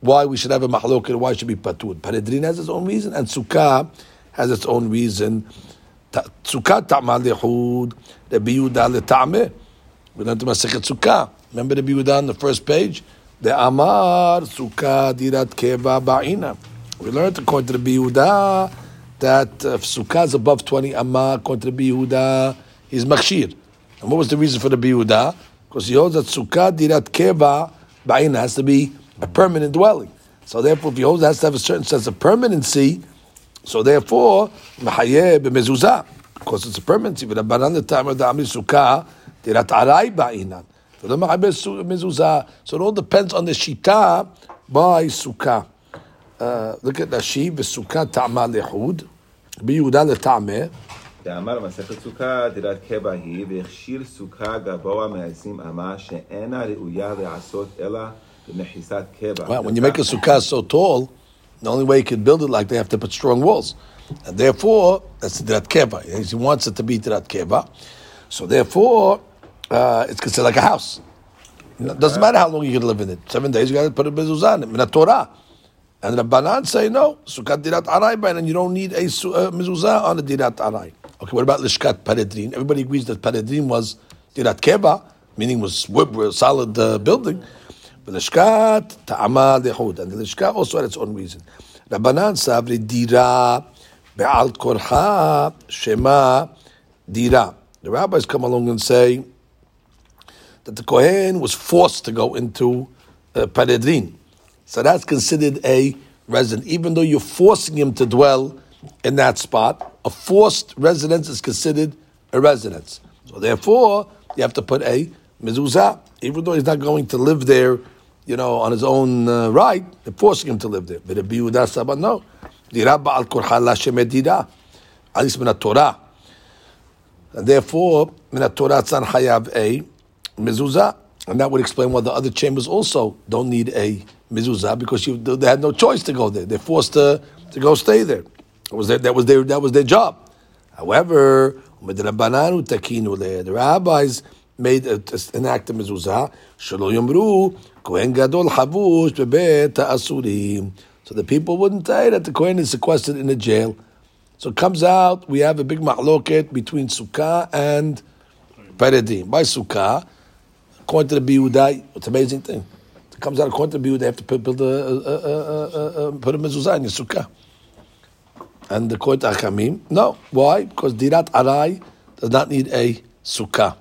why we should have a mahloket, why it should be patur. Paredrin has its own reason, and Sukkah has its own reason. Sukkah ta'amal lehud, Rabbi Yehuda le'ta'ameh. We learned to Masechet Sukkah. Remember the Yehuda on the first page? The Amar Sukkah Dirat Keva Ba'ina. We learned according to the Yehuda that uh, if Sukkah is above 20 Amar, according to the Yehuda, he's Machshir. And what was the reason for the Yehuda? Because he holds that Sukkah Dirat Keva Ba'ina has to be a permanent dwelling. So therefore, if he holds it has to have a certain sense of permanency, so therefore, Mahayeh b'mezuzah, because it's a permanency. But Rabbanan the time of the Amri Sukkah, Dirat Arai Ba'inan. So the Mahayeh su- mezuzah. So it all depends on the Shita by Sukkah. Uh, look at Rashi, v'Sukkah ta'ama lehud, b'Yehuda le'tameh. דאמר מסכת סוכה, דירת קבע היא, והכשיר סוכה גבוה מעשרים אמה, שאינה ראויה לעשות אלא Well, when you make a sukkah so tall, the only way you can build it like they have to put strong walls. And therefore, that's Dirat Keva. He wants it to be Dirat Keva. So therefore, uh, it's considered like a house. It doesn't matter how long you can live in it. Seven days, you got to put a mezuzah in it. Torah. And Rabbanan say, no, sukkah Dirat Arai, and you don't need a uh, mezuzah on the Dirat Arai. Okay, what about Lishkat Paredrin? Everybody agrees that Paredrin was Dirat Keva, meaning was solid uh, building. But Lishkat Ta'ama Lehud. And the Lishkat also had its own reason. Rabbanan Sabri Dira Be'al korcha shema dira. The rabbis come along and say that the Kohen was forced to go into uh, Paredrin. So that's considered a resident. Even though you're forcing him to dwell in that spot, a forced residence is considered a residence. So therefore, you have to put a mezuzah. Even though he's not going to live there, you know, on his own uh, right, they're forcing him to live there. But Rabbi Yehuda Saba, no. Dira ba'al korcha la shemedira. At least min Torah. And therefore, min Torah tzan hayav a mezuzah. And that would explain why the other chambers also don't need a mezuzah because you, they had no choice to go there. They're forced to, to go stay there. That was their, that was their, that was their job. However, the rabbis made a, an act of mezuzah. Shelo yomru kohen gadol havush bebet asurim. So the people wouldn't say that the kohen is sequestered in a jail. So it comes out we have a big mahloket between sukkah and parhedrin. By sukkah, according to the Biyudai, it's an amazing thing. It comes out according to the Biyudai, they have to put, build a, a, a, a, put a mezuzah in your sukkah. And the Kohen Achamim, no. Why? Because Dirat Arai does not need a sukkah.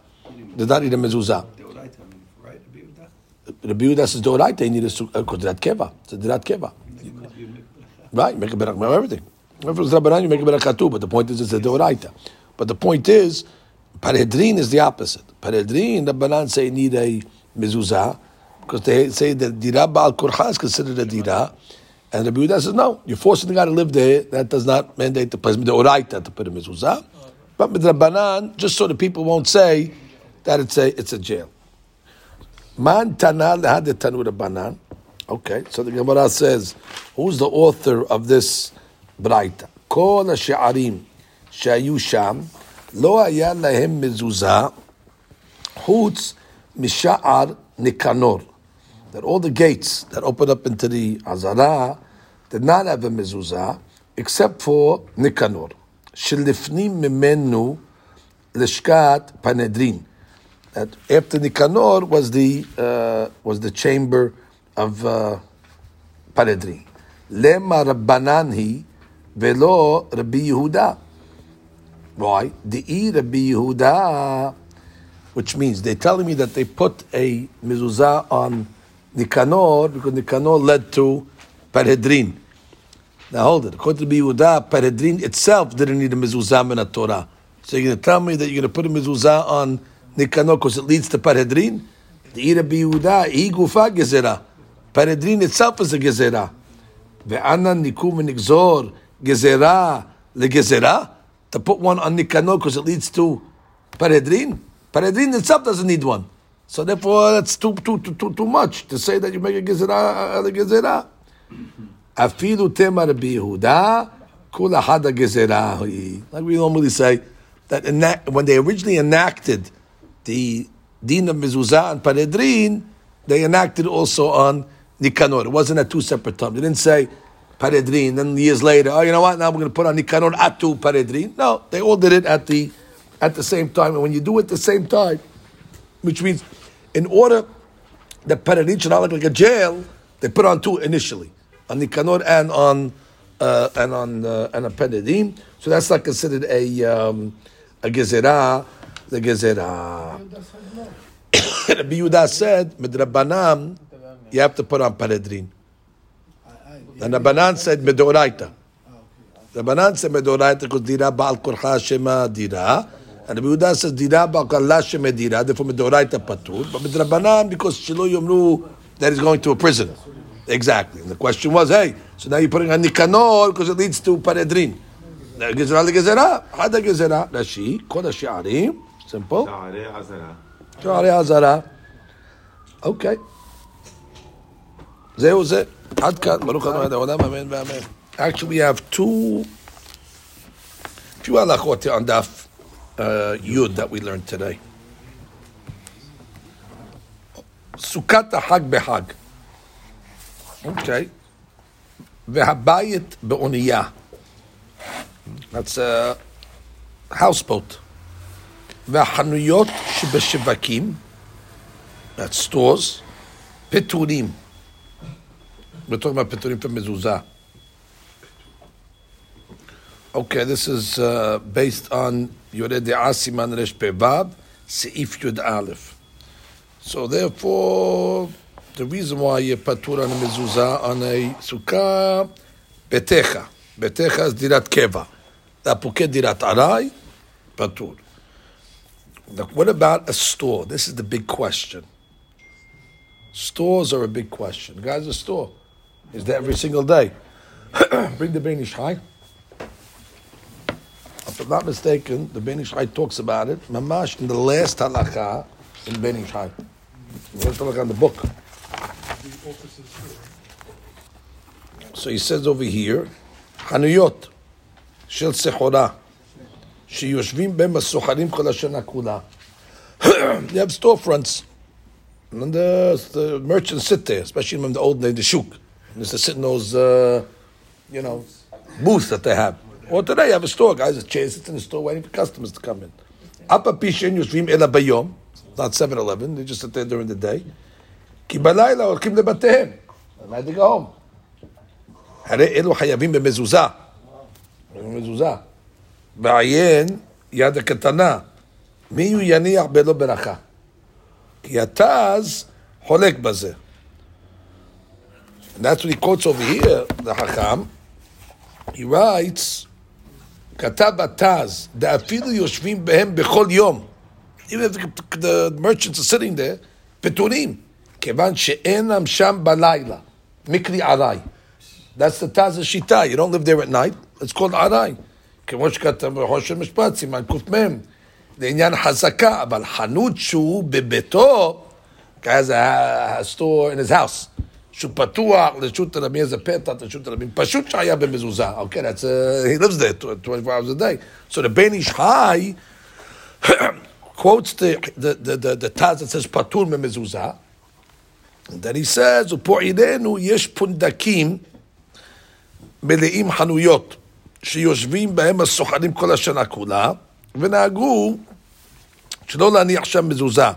Does not need a mezuzah. The Yehuda says Doraita, they need a sukkah because Dirat Keva. It's a Dirat Keva. Right, make a berak everything. If it's Rabbanan, you make a berak too, but the point is it's a Doraita. But the point is, Paredrin is the opposite. Paredrin, the Rabbanan say need a mezuzah because they say that Dira Baal Kurha is considered a Dira. And the Yehuda says, no, you're forcing the guy to live there. That does not mandate the place, the oraita to put a mezuzah. But with Rabbanan, just so the people won't say that it's a it's a jail. Man tanal had the banan. Okay, so the Gemara says, who's the author of this braita? Kol she'arim shayu sham lo haya lahem mezuzah hutz misha'ar nikanor. That all the gates that open up into the Azara did not have a mezuzah except for Nikanor. Shilifnim mimenu lishkat parhedrin. That after Nikanor was the uh, was the chamber of uh, Parhedrin. Lema Rabbananhi velo Rabbi Yehuda. Why? The Rabbi Yehuda, which means they're telling me that they put a mezuzah on Nikanor, because Nikanor led to Parhedrin. Now hold it. According to Yehuda, Parhedrin itself didn't need a mezuzah in a Torah. So you're going to tell me that you're going to put a mezuzah on Nikanor because it leads to Parhedrin? The Ira Yehuda, he gufa gezerah. Itself is a gezerah. Ve'ana nikum nigzor gezerah legezerah. To put one on Nikanor because it leads to Parhedrin. Parhedrin itself doesn't need one. So therefore, that's too too too too, too much to say that you make a gezerah uh, a gezerah. Afilu temar bihuda kula hada gezerah. Like we normally say that enact, when they originally enacted the din of mezuzah and paredrin, they enacted also on Nicanor. It wasn't at two separate times. They didn't say paredrin. Then years later, oh, you know what? Now we're going to put on Nicanor atu paredrin. No, they all did it at the at the same time. And when you do it at the same time, which means in order that Parhedrin should not look like a jail, they put on two initially, on Nicanor and on uh, and on uh, and a Parhedrin. So that's not considered a um, a gezerah, the gezerah. Rabbi Yehuda said, "Midrabanam, you have to put on Parhedrin." And Rabbanan said, "Medoraita." Rabbanan said, "Medoraita," because dira baal korcha shema dira. And Rabbi Yehuda says dira ba'kala shemedira, therefore midoraita patur. But midrabanan because shelo yomru that is going to a prison. Exactly. And the question was, hey, so now you're putting on nikanor because it leads to paredrin. The Gezerah legezerah, hada gezerah. Rashi, kol ha'shi'arim. Simple. Sha'arei azara. Okay. זהו זה. עד כאן, ברוך אדוני עד העולם, אמן ואמן. Actually, we have two, few halachot on daf uh, Yud that we learned today. Sukkot Hag behag. Okay. Vehabayit be'oniyah. That's a houseboat. Ve'hanuyot shebeshevakim. That's stores. Peturim. We're talking about peturim from mezuzah. Okay, this is uh, based on Yoreh De'ah Siman Resh Pevav, Seif Yud Aleph. So therefore, the reason why you patur on a mezuzah on a sukkah, betecha. Betecha is dirat keva. Apuke dirat Look, what about a store? This is the big question. Stores are a big question. Guys, a store is there every single day. Bring the Ben Ish Hai. If I'm not mistaken, the Ben Ish Hai talks about it. Mamash in the last halacha in Ben Ish Hai. Let's look on the book. So he says over here, Hanuyot, Shel Sechorah. שיושבים בהם הסוחרים כל השנה כולה. You have storefronts, and the, the merchants sit there, especially in the old days, the shuk. And they sit in those, uh, you know, booths that they have. Or today you have a store, guys, a chair sits in the store waiting for customers to come in. Apa pishin יושבים אלא ביום, not 7-Eleven, they just sit there during the day. כי בלילה הולכים לבתיהם. They had to go home. הרי אלו חייבים במזוזה. במזוזה. ועיין יד הקטנה. מי הוא יניח בלא ברכה? כי התז חולק בזה. And that's what he quotes over here, the Hakam. He writes, כתב התז, דאפילו יושבים בהם בכל יום. Even if the, the merchants are sitting there, פטורים. כיוון שאינם שם בלילה. מקרי עראי. That's the Taz Shita. You don't live there at night. It's called עראי. כמו שכתב ראש המשפט, סימן קמ. לעניין חזקה, אבל חנות שהוא בביתו, a, a store in his house. שהוא פתוח לרשות הרבים, איזה פתח לרשות הרבים, פשוט שהיה במזוזה. אוקיי, that's, uh, he lives there 24 hours a day. So the Ben Ish Hai quotes the, the, the, the, the Taz that says פטור ממזוזה, and then he says, ופועלנו יש פונדקים מלאים חנויות, שיושבים בהם הסוחרים כל השנה כולה, ונהגו שלא להניח שם מזוזה.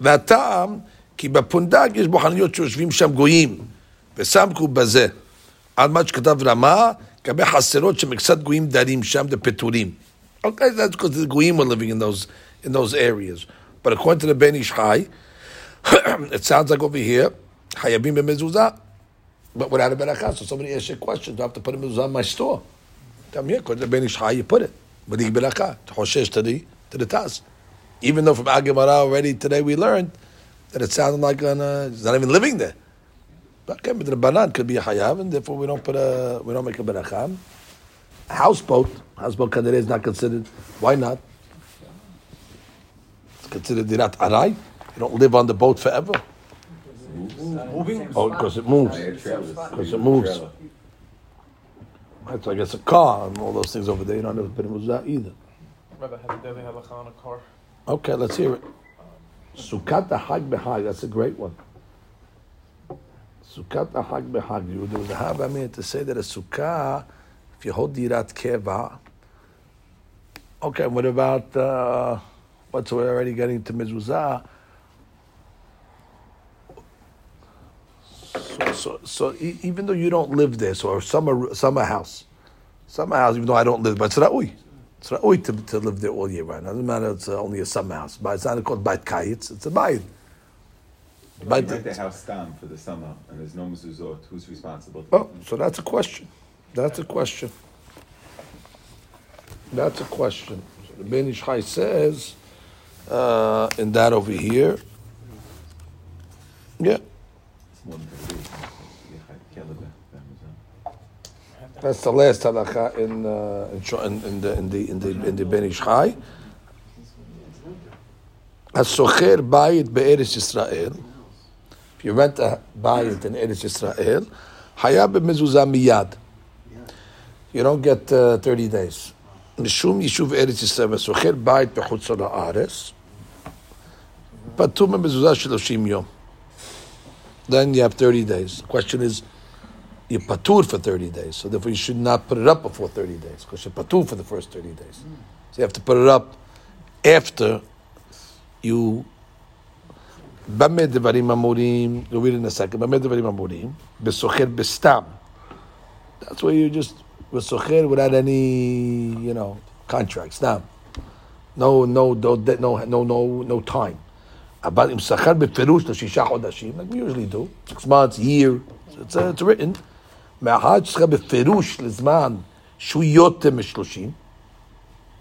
והטעם, כי בפונדק יש בו חנויות שיושבים שם גויים, וסמכו בזה. על מה שכתב רמה, לגבי חסרות שמקצת גויים דרים שם, the פטורים. The goyim were living in those in those areas. But according to the Ben Ish Chai, it sounds like over here, Hayabim b'mezuzah, but without a berachah. So somebody asked a question, do I have to put a mezuzah in my store? Come here, according to the Ben Ish you put it. But the berachah, Hoshesh to the, to the Taz. Even though from Agemara already today we learned that it sounded like an, uh, he's not even living there. But okay, but the banan could be a hayav, and therefore we don't put a we don't make a berachah. Houseboat, houseboat kanere is not considered. Why not? It's considered dirat aray. You don't live on the boat forever. Moving? Oh, because it moves. Because it moves. That's like it's a car and all those things over there. You don't have to put in that either. Rather have a daily halacha on a car. Okay, let's hear it. Sukkot hag behag. That's a great one. Sukkot hag behag. You would have I mean to say that a sukkah, if you hold dirat keva. Okay, what about uh, what's we're already getting to mezuzah? So, e- even though you don't live there, so summer summer house, summer house, even though I don't live, but it's ra'ui. It's ra'ui to, to live there all year round. Doesn't matter. It's uh, only a summer house, but it's not called bait kayitz. It's a bayit. But- you rent the house down for the summer and there's no mezuzot, who's responsible? Oh, so that's a question. That's a question. That's a question. So the Ben Ish Chai says uh, in that over here. Yeah, It's more than thirty days. You can't live there. That mezuzah. that's the last halacha in, uh, in, Sho- in, in the in the in the in the Ben Ish Chai. הסוחר בית בארץ ישראל, if you rent a בית in ארץ ישראל, חייב במזוזה מיד. You don't get uh, 30 days. משום יישוב ארץ ישראל וסוחר בית בחוצו לארץ, פטור ממזוזה 30 יום. Then you have 30 days. The question is, you're patur for 30 days, so therefore you should not put it up before 30 days, because you're patur for the first 30 days. So you have to put it up after you במה דברים אמורים, we'll read in a second, במה דברים אמורים, בסוחר בסתם. That's where you just with socher without any, you know, contracts. Now, no, no, no, no, no, no, no time. אבל אם שכר בפירוש לשישה חודשים, like we usually do, six months, year, it's, uh, it's written, מאחר ששכר בפירוש לזמן שהוא יותר משלושים,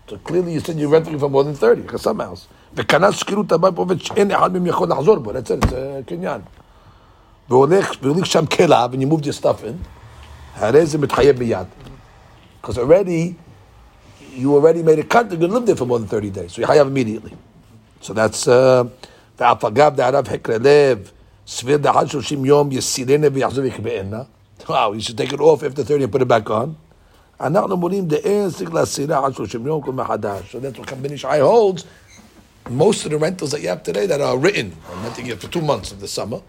so clearly you said you're renting for more than 30, like some house. וקנה שכירות הבית בעובד שאין אחד מהם יכול לחזור בו, that's it, it's a קניין. והולך, והוליך שם כליו, and you moved your stuff in, הרי זה מתחייב מיד. Because already, you already made a cut, you're going to live there for more than 30 days, so you have immediately. So that's, uh, ואף אגב דערב חקר לב, סביר דחד שלושים יום יסירנה ויחזור ויקבענה. Wow, you should take it off after 30 and put it back on. So that's what Kambinish I holds. Most of the rentals that you have today that are written, I'm renting you for two months of the summer,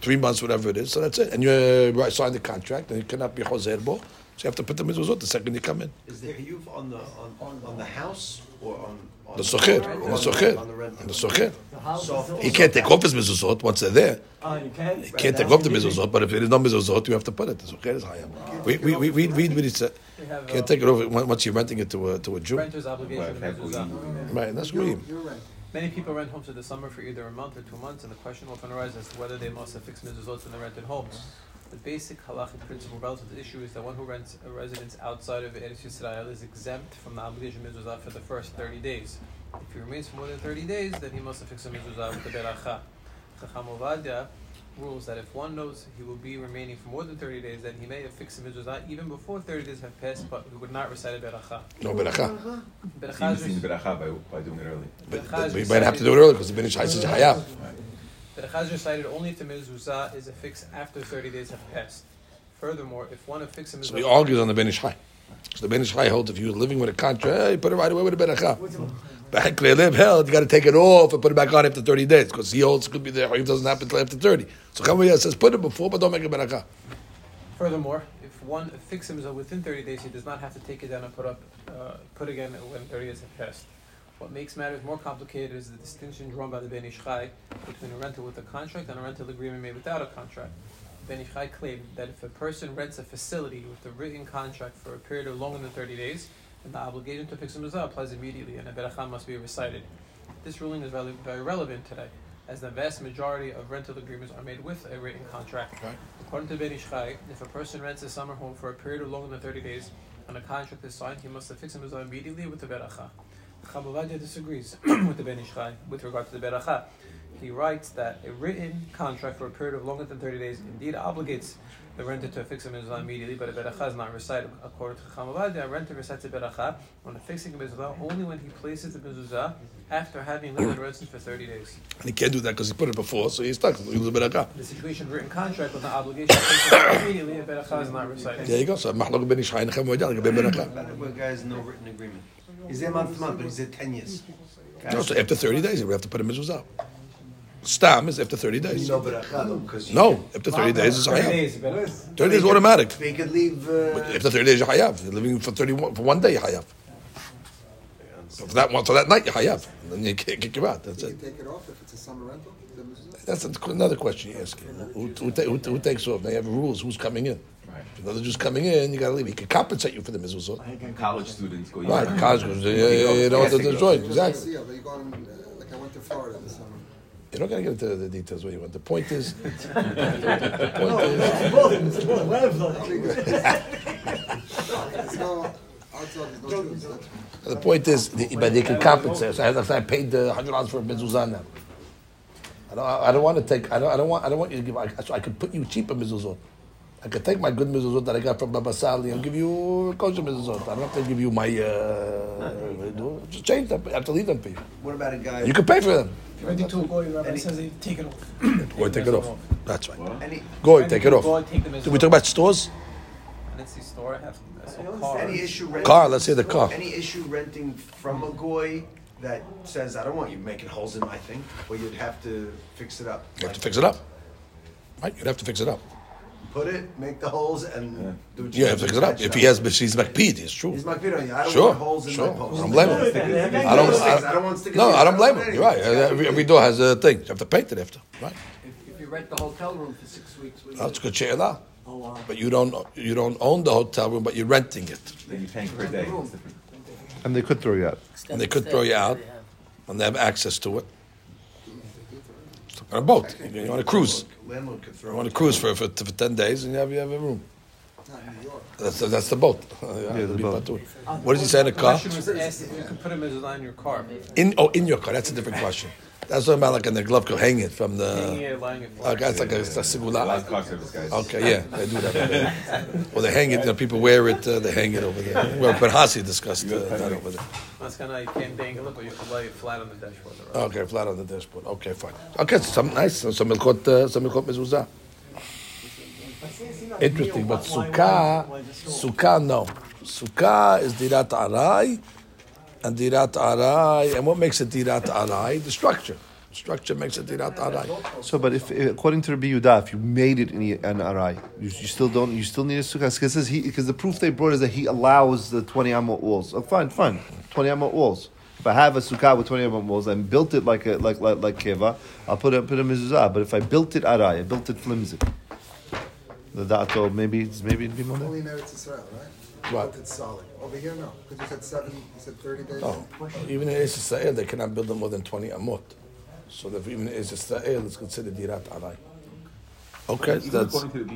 three months, whatever it is. So that's it. And you uh, sign the contract, and it cannot be Hoserbo. So you have to put them in the second you come in. Is there a on the, on, on the house or on, on The socher, or on the socher, on the rental? on the socher. So He can't take off his mezuzot once they're there. Oh, you can? He can't take off the mezuzot, but if there is no mezuzot, you have to put it. The socher is higher. We we we we read what he said. We have, Can't take it over once you're renting it to a to a Jew. renter's obligation to. Right, that's what. Many people rent homes for the summer for either a month or two months, and the question often arises as to whether they must have fixed mezuzot in the rented homes. The basic halachic principle relative to the issue is that one who rents a residence outside of Eretz Yisrael is exempt from the obligation of mezuzah for the first 30 days. If he remains for more than 30 days, then he must have fixed a mezuzah with the beracha. Chacham Ovadia rules that if one knows he will be remaining for more than 30 days, then he may have fixed a mezuzah even before 30 days have passed, but he would not recite a beracha. No beracha. Beracha is Using the beracha by, by doing it early. But, but we might have to do it early because the Ben Ish Hai The Chaz recited only if the mezuzah is affixed after 30 days have passed. Furthermore, if one affixes a So he argues on the Ben Ish Hai. So the Ben Ish Hai holds if you're living with a contract, hey, put it right away with a beracha. But Hekle Lev held, you got to take it off and put it back on after 30 days because he holds it could be there. It doesn't happen until after 30. So Chamayah says put it before, but don't make a beracha. furthermore, if one affixes a mezuzah within 30 days, he does not have to take it down and put up, uh, put again when 30 days have passed. What makes matters more complicated is the distinction drawn by the Ben Ish Chai between a rental with a contract and a rental agreement made without a contract. Ben Ish Chai claimed that if a person rents a facility with a written contract for a period of longer than 30 days, then the obligation to fix a mezuzah applies immediately and a beracha must be recited. This ruling is very, very relevant today, as the vast majority of rental agreements are made with a written contract. Right. According to Ben Ish Chai, if a person rents a summer home for a period of longer than 30 days and a contract is signed, he must affix a mezuzah immediately with the beracha. Chacham Ovadia disagrees with the Ben Ish Chai with regard to the beracha. He writes that a written contract for a period of longer than 30 days indeed obligates the renter to affix a mezuzah immediately, but a beracha is not recited. According to Chacham Ovadia, a renter recites a beracha when affixing a mezuzah only when he places the mezuzah after having lived in residence for 30 days. And he can't do that because he put it before, so he's stuck. He loses a beracha. The situation of written contract with the obligation to fix immediately, a beracha is not recited. There you go. So Mahlok Ben Ish Hai and Chamayah, Ben beracha. Where guys no written agreement. He's there month to month, but he's there ten years. No, so after 30 days, we have to put a mezuzah. Stam is after 30 days. No beracha No, after 30 days is hayav. 30 days is automatic. He could leave. Uh, After 30 days, you're hayav. You're living for 31, for one day, you're hayav. So for that one, for that night, you're hayav. And then you can't kick you out. That's You it. take it off if it's a summer rental? That's another question you ask. Who, who, ta- who, who takes off? They have rules. Who's coming in? If another Jew's coming in, you got to leave. He can compensate you for the mezuzot. College students go. Right, college goes, yeah, yeah, yeah, you know what to destroy. Exactly. see, but you go on, uh, like I went to Florida this summer. You're not going to get into the details where you want. The point is, the point is, There's no, outside, there's no Jews. That's- the point is, the, but they can compensate. So I, I paid the hundred dollars for a mezuzah now. I don't, I don't want to take. I don't. I don't want. I don't want you to give. I, so I could put you cheaper mezuzot. I can take my good mezuzot that I got from Baba Sali and give you kosher mezuzot. I don't have to give you my. Uh, just change them. I have to leave them for you. what about a guy? You can pay for them. Renting to a goy, Rabbi Any- says they take it off. Go take it off. That's right. Any, Go take it off. and take the Did we talk about stores? And it's the store, I have I saw any issue renting? Car, let's say the car. Any issue renting from a goy that says, "I don't want you making holes in my thing," or you'd have to fix it up. You have to fix it up. Right? You'd have to fix it up. Put it, make the holes, and do. what You have to fix it up. If he has, if he's McPeed, it's true. He's my video. I don't Sure, want holes in sure. my I post. don't blame him. I don't. I I, don't want stickers no. I don't blame him. You're right. anything. Every, every door has a thing. You have to paint it after, right? If, if if you rent the hotel room for six weeks? what do you That's do? good she'elah. Oh, wow. But you don't you don't own the hotel room, but you're renting it, Then you're paying per day. And they could throw you out. and they could throw you out, and they have access to it. On a boat, you're on a cruise. Landlord could throw. You're on a cruise for, for, for ten days, and you have you have a room. Not in New York. That's that's the boat. the boat. What does he say in the The car? question was asked if you could put a mezuzah in your car. In oh, in your car. That's a different question. That's talking about like in the glove coat, hang it from Hanging the. it, lying it flat. Okay, that's like a, a A lot segula. of car service guys. Okay, yeah, they do that. or they hang it. You know, people wear it. Uh, they hang it over there. Well, Ben Hasi discussed uh, that over there. That's kind of you can't dangle it, but you can lay it flat on the dashboard. Right? Okay, flat on the dashboard. Okay, fine. Okay, so some nice. Some milchot, uh, some milchot mezuzah. Interesting, but sukkah, sukkah, no. Sukkah is dirat arai, and dirat arai. And what makes it dirat arai? The structure. Structure makes it dirat arai. So, but if according to Rabbi Yehuda, if you made it in an arai, you, you still don't. You still need a sukkah because he because the proof they brought is that he allows the twenty amot walls. Oh, fine, fine, twenty amot walls. If I have a sukkah with twenty amot walls and built it like a like like like keva, I'll put a put a mezuzah. But if I built it arai, I built it flimsy. The dato maybe it's maybe it'd be more. Only in Eretz Israel, right? Right. But it's solid. Over here, no. Because you said seven, you said thirty days. No, even in Israel, they cannot build them more than twenty amot. So that even in Israel, it's considered dirat alai. Okay, Even that's according to the